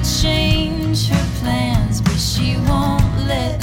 change her plans, but she won't let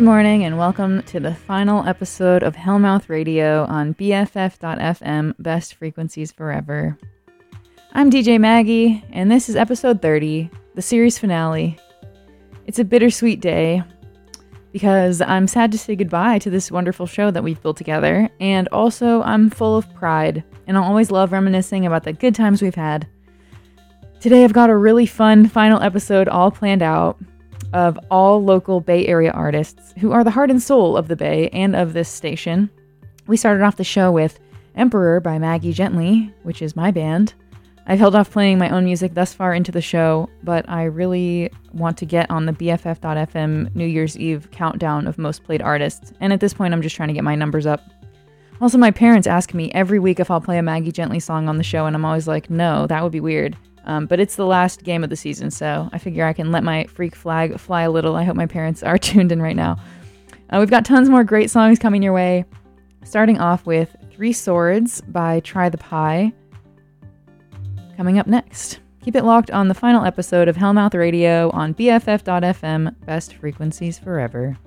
Good morning and welcome to the final episode of Hellmouth Radio on BFF.FM Best Frequencies Forever. I'm DJ Maggie, and this is episode 30, the series finale. It's a bittersweet day because I'm sad to say goodbye to this wonderful show that we've built together, and also I'm full of pride, and I'll always love reminiscing about the good times we've had. Today I've got a really fun final episode all planned out of all local Bay Area artists who are the heart and soul of the Bay and of this station. We started off the show with Emperor by Maggie Gently, which is my band. I've held off playing my own music thus far into the show, but I really want to get on the BFF.FM New Year's Eve countdown of most played artists, and at this point I'm just trying to get my numbers up. Also, my parents ask me every week if I'll play a Maggie Gently song on the show, and I'm always like, no, that would be weird. Um, but it's the last game of the season, so I figure I can let my freak flag fly a little. I hope my parents are tuned in right now. Uh, we've got tons more great songs coming your way, starting off with Three Swords by Try the Pie. Coming up next. Keep it locked on the final episode of Hellmouth Radio on BFF.FM, best frequencies forever.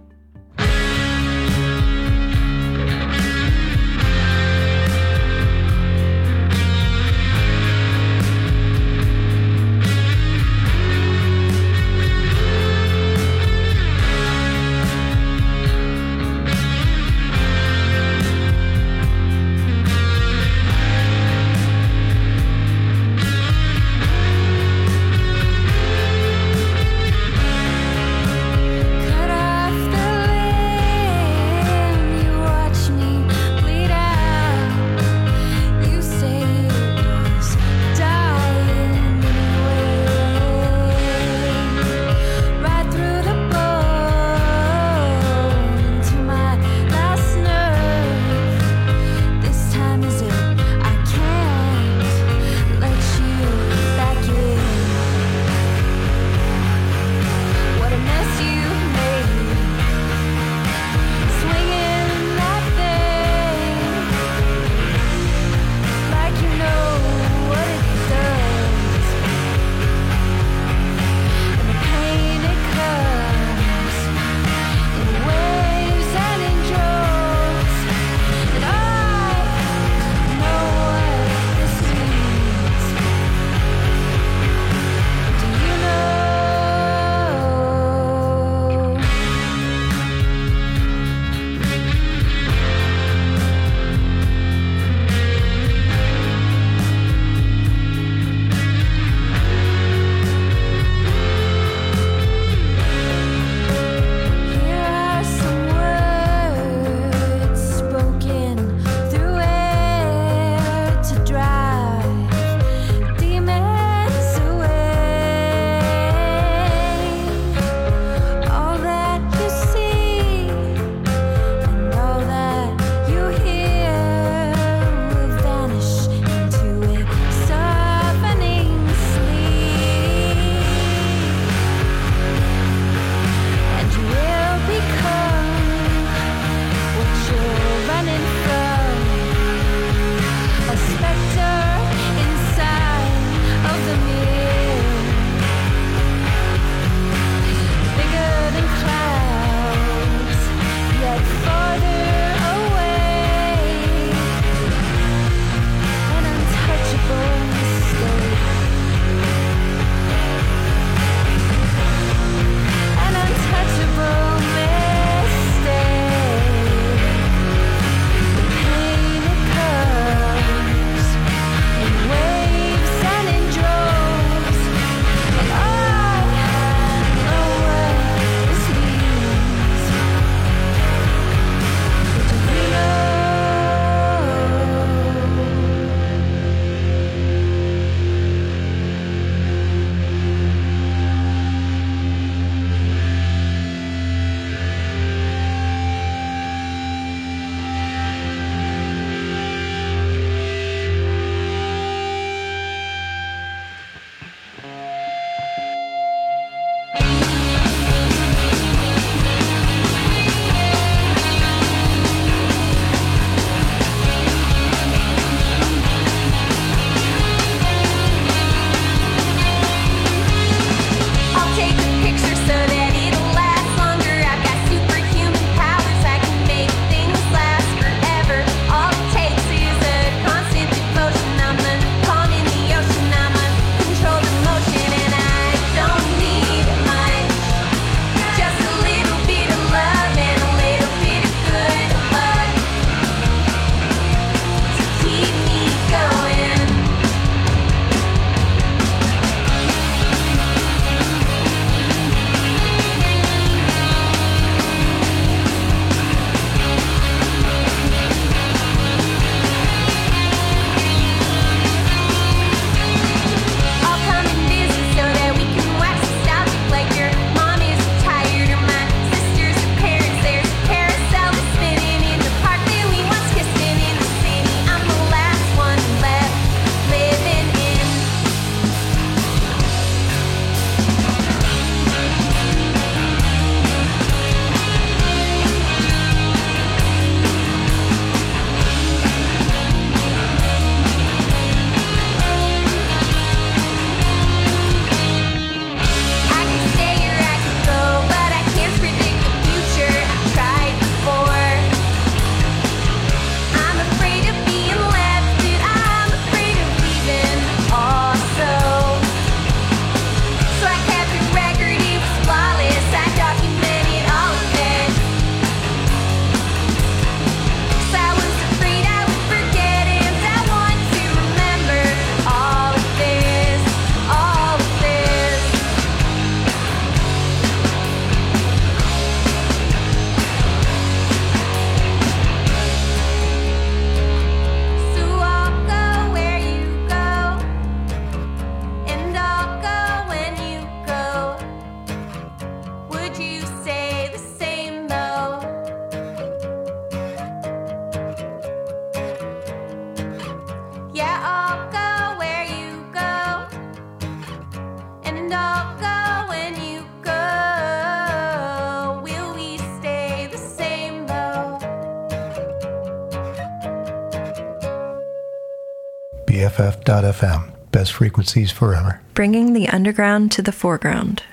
Frequencies forever. bringing the underground to the foreground.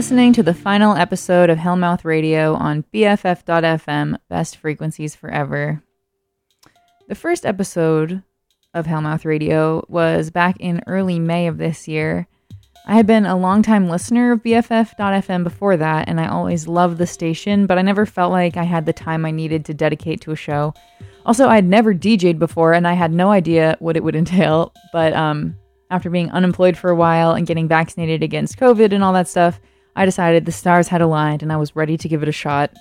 Listening to the final episode of Hellmouth Radio on BFF.FM, Best Frequencies Forever. The first episode of Hellmouth Radio was back in early May of this year. I had been a longtime listener of BFF.FM before that, and I always loved the station, but I never felt like I had the time I needed to dedicate to a show. Also, I had never DJ'd before, and I had no idea what it would entail, but um, after being unemployed for a while and getting vaccinated against COVID and all that stuff, I decided the stars had aligned and I was ready to give it a shot.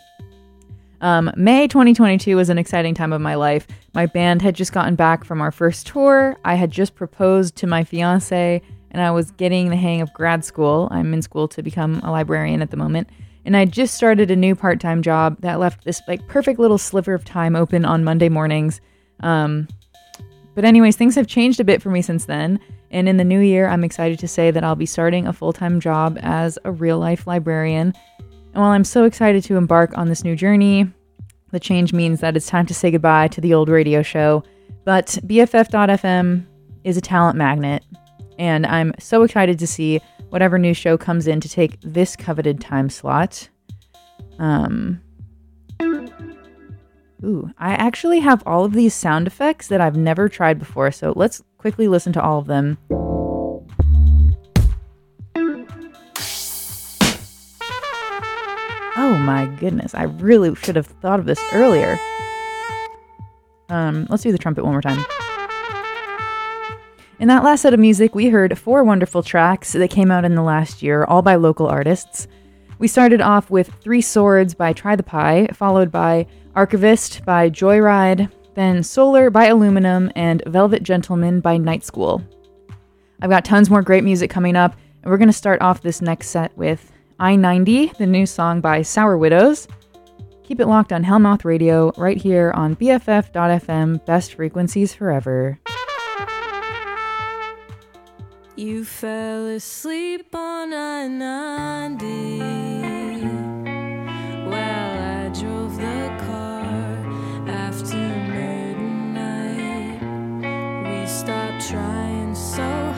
Um, May 2022 was an exciting time of my life. My band had just gotten back from our first tour. I had just proposed to my fiance, and I was getting the hang of grad school. I'm in school to become a librarian at the moment. And I just started a new part time job that left this like perfect little sliver of time open on Monday mornings. Um, but, anyways, things have changed a bit for me since then. And in the new year, I'm excited to say that I'll be starting a full time job as a real life librarian. And while I'm so excited to embark on this new journey, the change means that it's time to say goodbye to the old radio show. But BFF.FM is a talent magnet, and I'm so excited to see whatever new show comes in to take this coveted time slot. Um, ooh, I actually have all of these sound effects that I've never tried before, so let's quickly listen to all of them. Oh my goodness, I really should have thought of this earlier. Um, let's do the trumpet one more time. In that last set of music, we heard four wonderful tracks that came out in the last year, all by local artists. We started off with Three Swords by Try the Pie, followed by Archivist by Joyride, then Solar by Aluminum, and Velvet Gentlemen by Night School. I've got tons more great music coming up, and we're going to start off this next set with I 90, the new song by Sour Widows. Keep it locked on Hellmouth Radio right here on BFF.FM, best frequencies forever. You fell asleep on I 90 Stopped trying so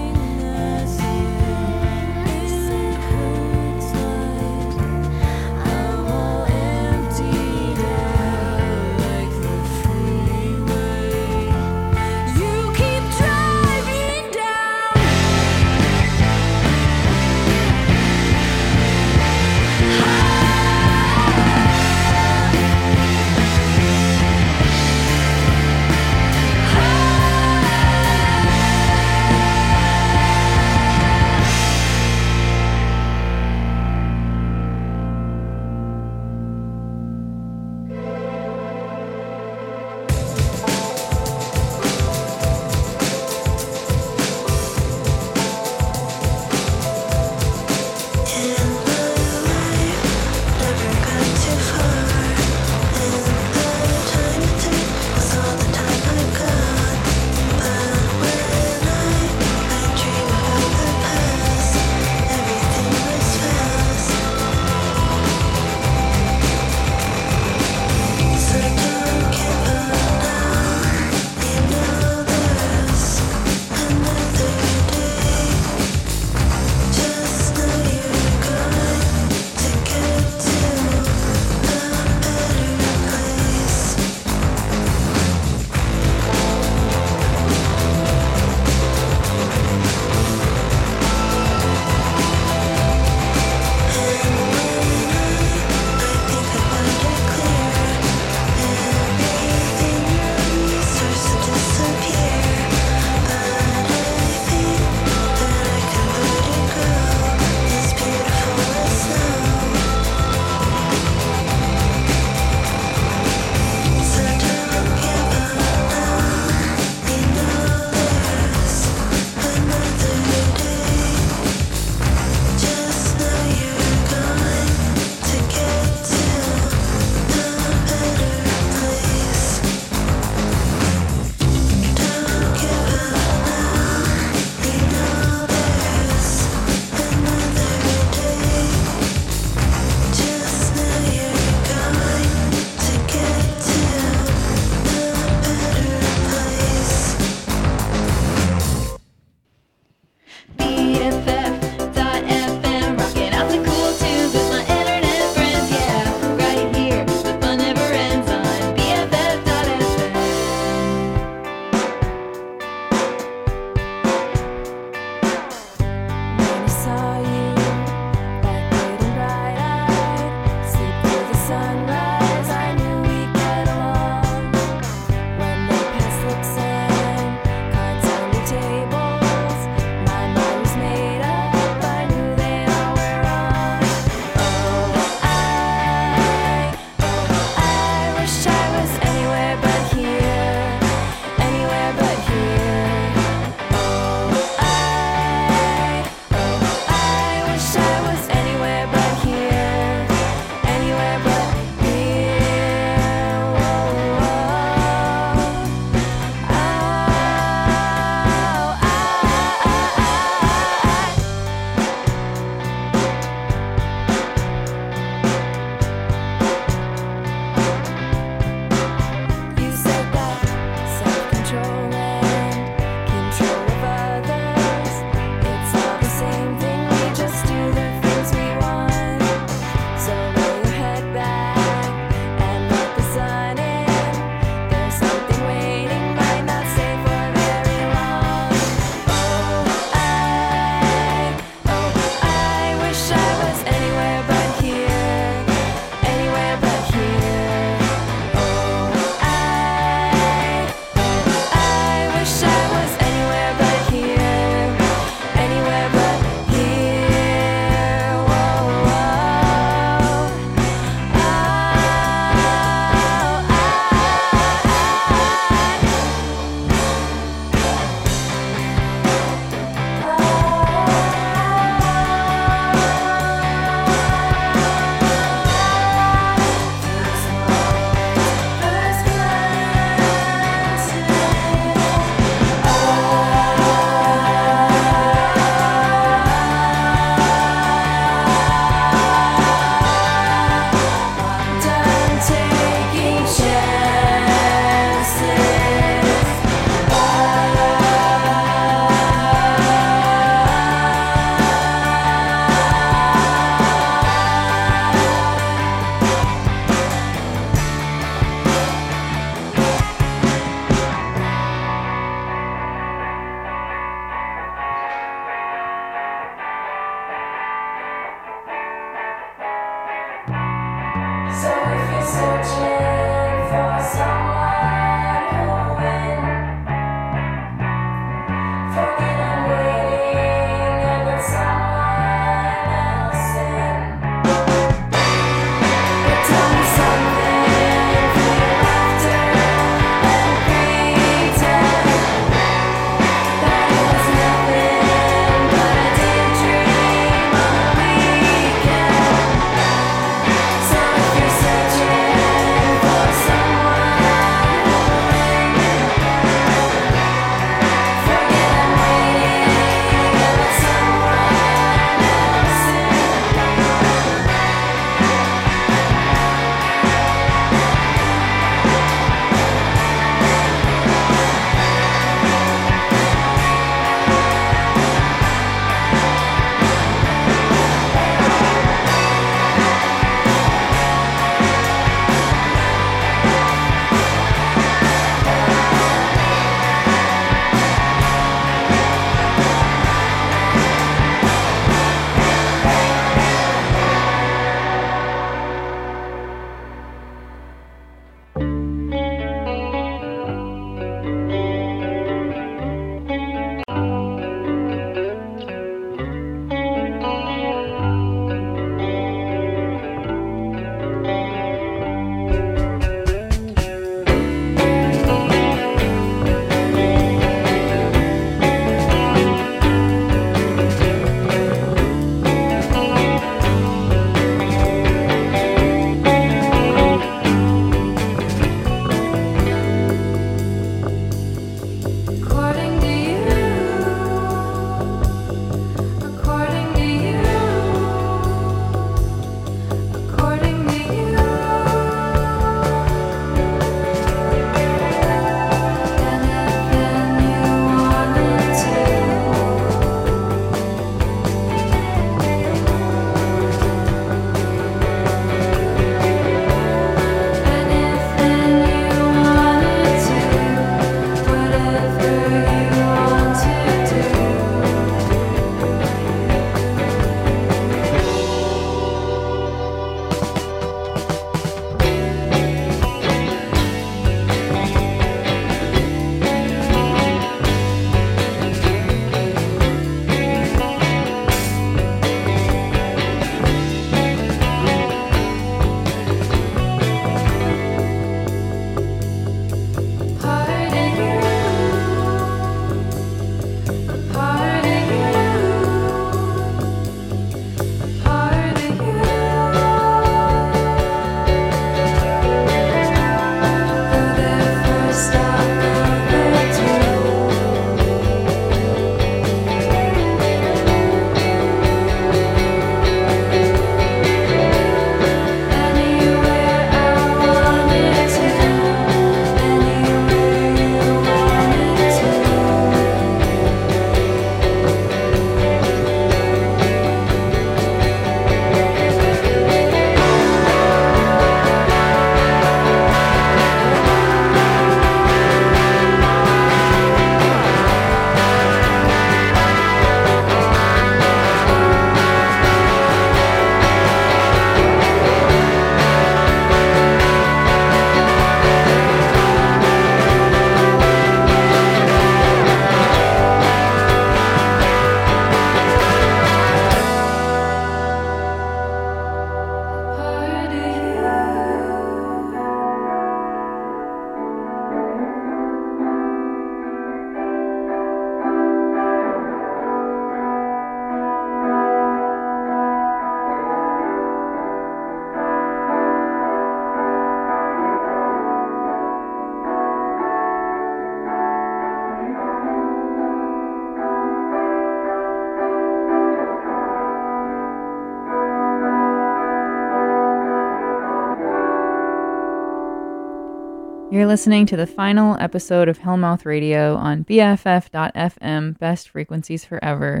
listening to the final episode of Hellmouth Radio on BFF.FM, best frequencies forever.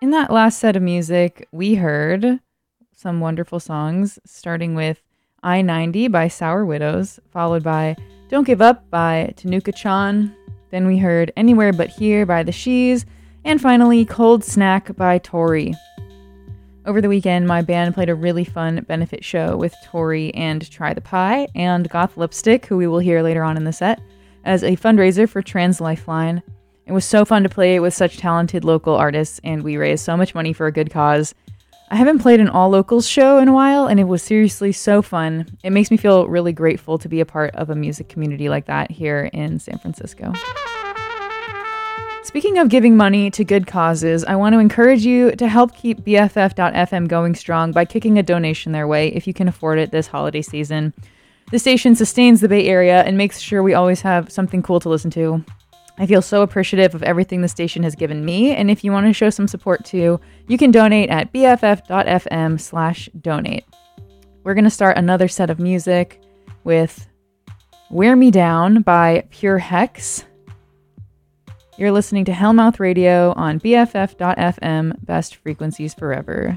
In that last set of music, we heard some wonderful songs, starting with I 90 by Sour Widows, followed by Don't Give Up by Tanukichan. Then we heard Anywhere But Here by The She's, and finally Cold Snack by Torrey. Over the weekend, my band played a really fun benefit show with Torrey and Try the Pie and Goth Lipstick, who we will hear later on in the set, as a fundraiser for Trans Lifeline. It was so fun to play with such talented local artists, and we raised so much money for a good cause. I haven't played an all locals show in a while, and it was seriously so fun. It makes me feel really grateful to be a part of a music community like that here in San Francisco. Speaking of giving money to good causes, I want to encourage you to help keep BFF.FM going strong by kicking a donation their way if you can afford it this holiday season. The station sustains the Bay Area and makes sure we always have something cool to listen to. I feel so appreciative of everything the station has given me, and if you want to show some support too, you can donate at bff.fm slash donate. We're going to start another set of music with Wear Me Down by Pure Hex. You're listening to Hellmouth Radio on BFF.FM, best frequencies forever.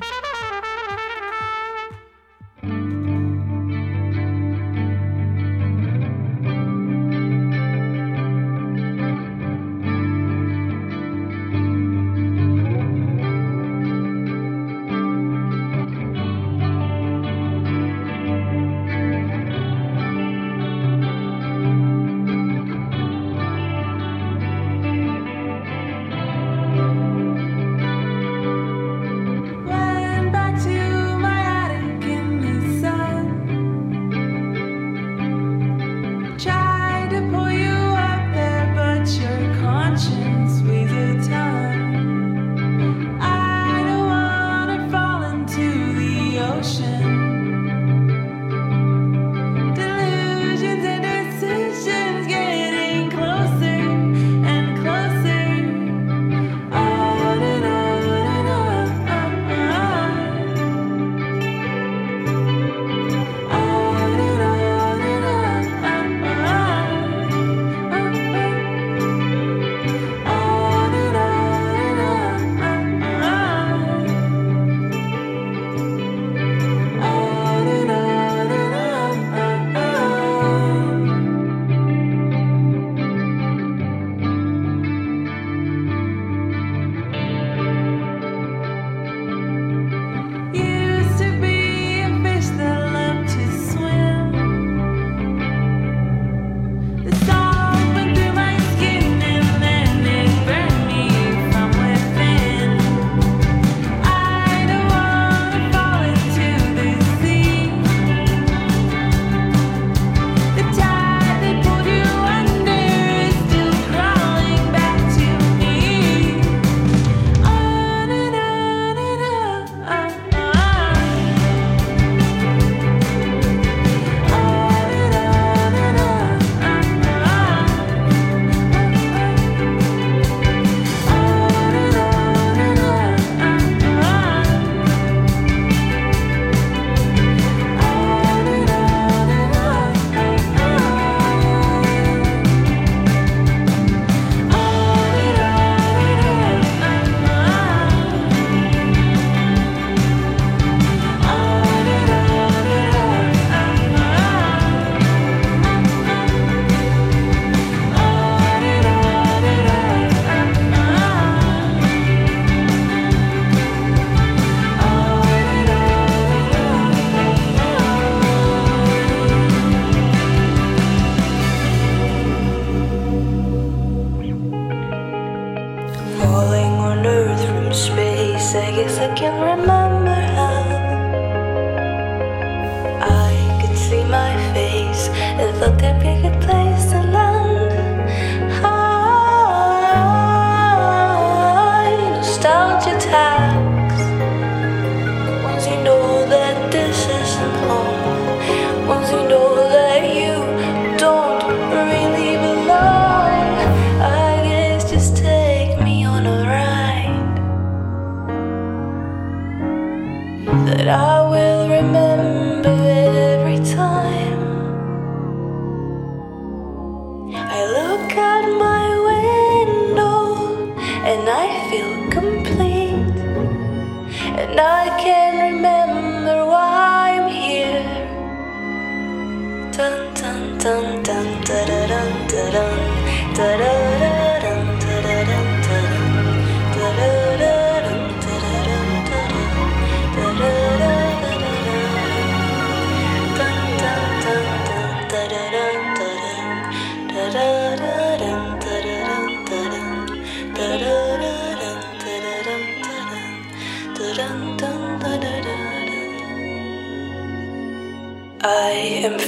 Space, I guess I can remember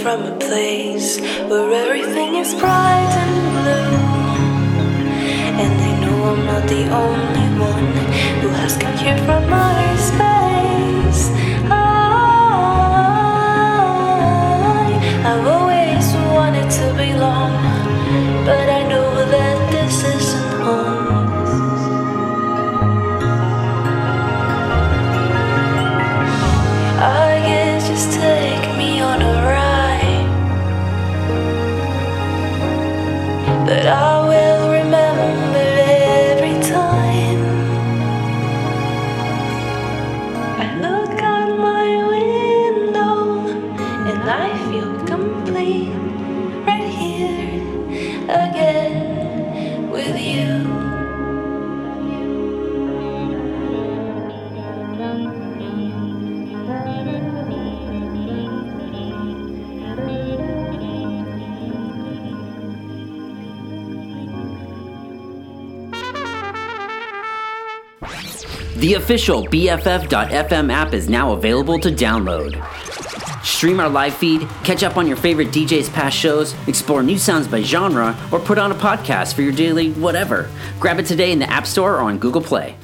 from a place where everything is bright and blue. And I know I'm not the only one who has come here from outer space. I, I've always wanted to belong. The official BFF.FM app is now available to download. Stream our live feed, catch up on your favorite DJ's past shows, explore new sounds by genre, or put on a podcast for your daily whatever. Grab it today in the App Store or on Google Play.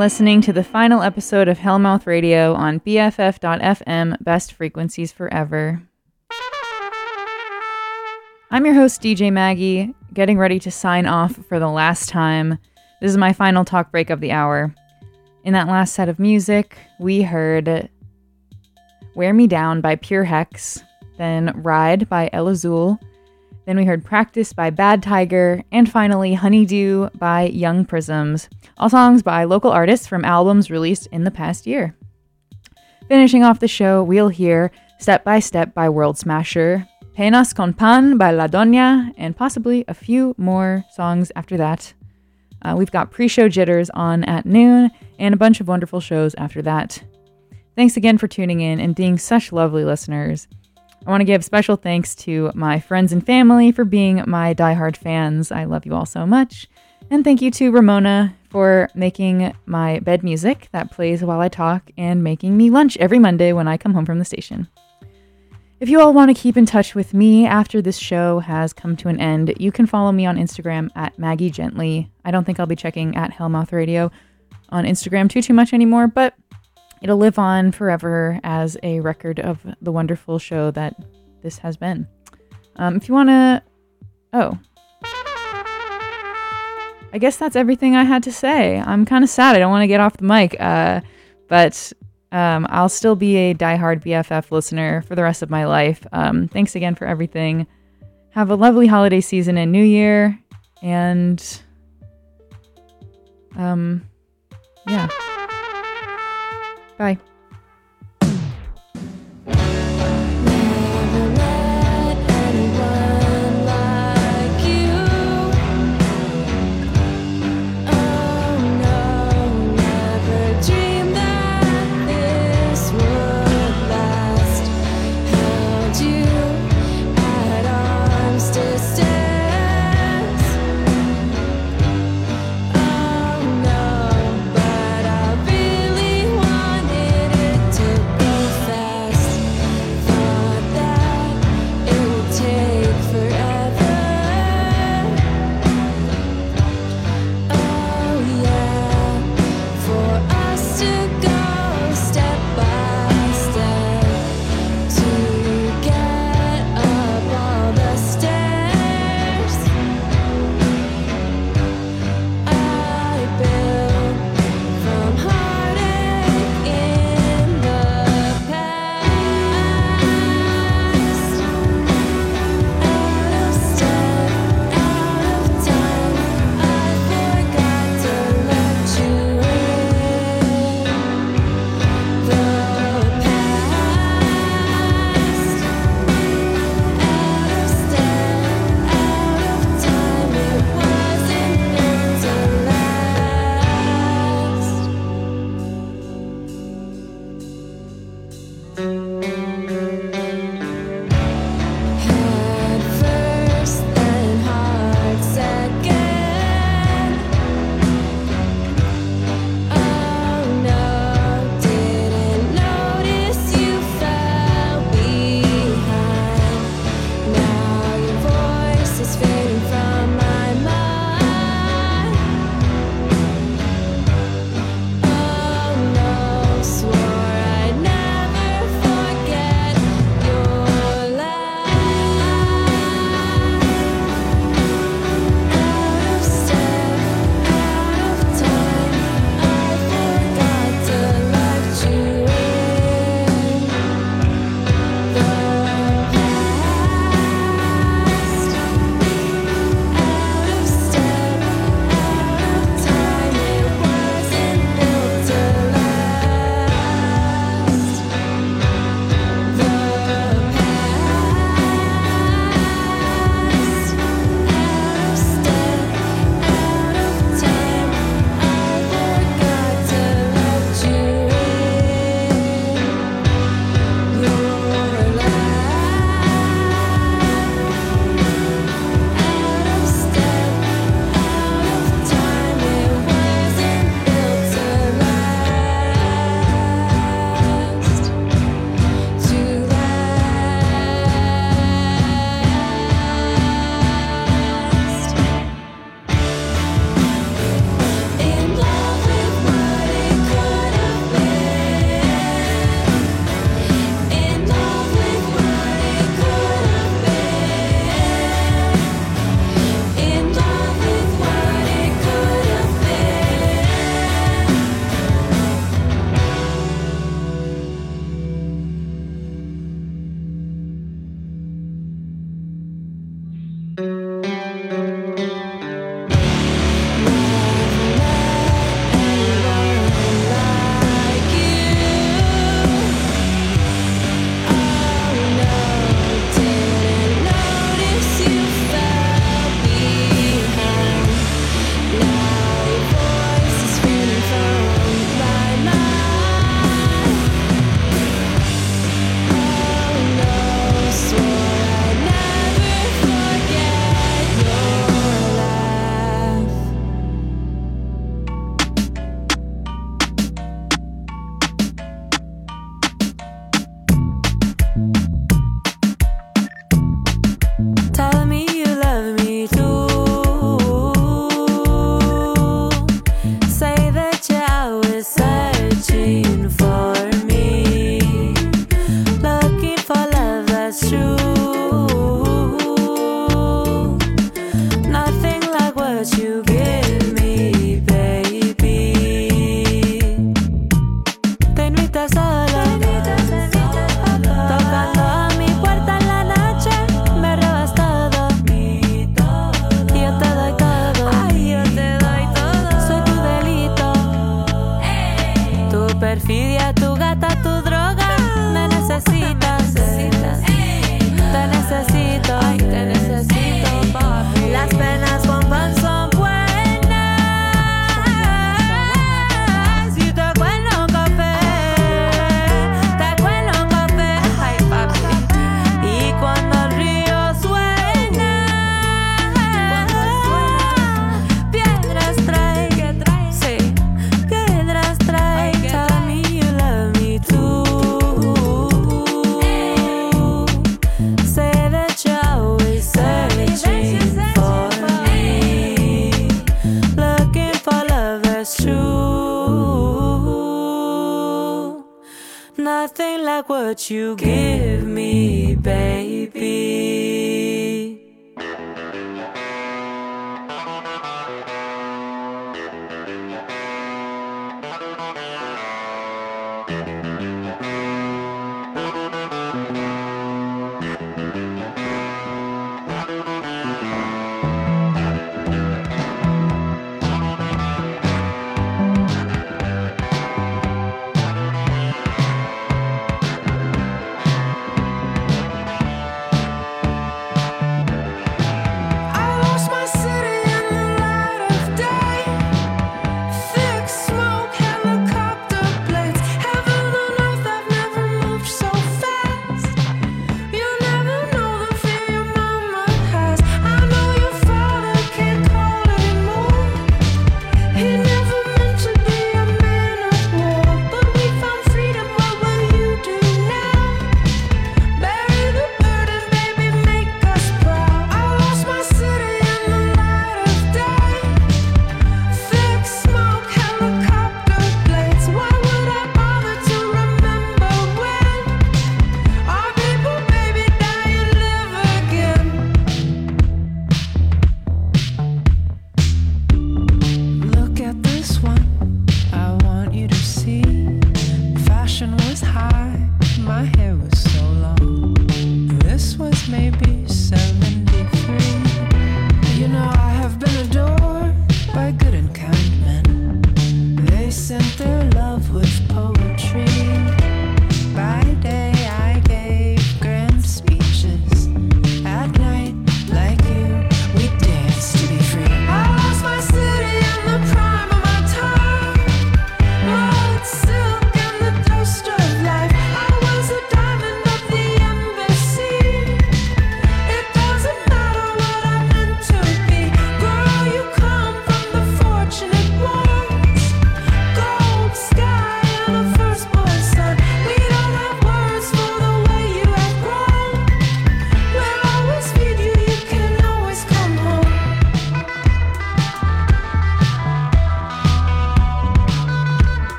Listening to the final episode of Hellmouth Radio on BFF.FM Best Frequencies Forever. I'm your host, DJ Maggie, getting ready to sign off for the last time. This is my final talk break of the hour. In that last set of music, we heard Wear Me Down by Pure Hex, then Ride by El Azul, then we heard Practice by Bad Tiger, and finally Honeydew by Young Prisms, all songs by local artists from albums released in the past year. Finishing off the show, we'll hear Step by Step by World Smasher, Penas con Pan by La Doña, and possibly a few more songs after that. Uh, we've got pre show jitters on at noon and a bunch of wonderful shows after that. Thanks again for tuning in and being such lovely listeners. I want to give special thanks to my friends and family for being my diehard fans. I love you all so much. And thank you to Ramona for making my bed music that plays while I talk and making me lunch every Monday when I come home from the station. If you all want to keep in touch with me after this show has come to an end, you can follow me on Instagram at Maggie Gently. I don't think I'll be checking at Hellmouth Radio on Instagram too too much anymore, but it'll live on forever as a record of the wonderful show that this has been. Um, if you want to, oh, I guess that's everything I had to say. I'm kind of sad. I don't want to get off the mic, uh, but um, I'll still be a diehard BFF listener for the rest of my life. Um, thanks again for everything. Have a lovely holiday season and New Year, and um, yeah. Bye.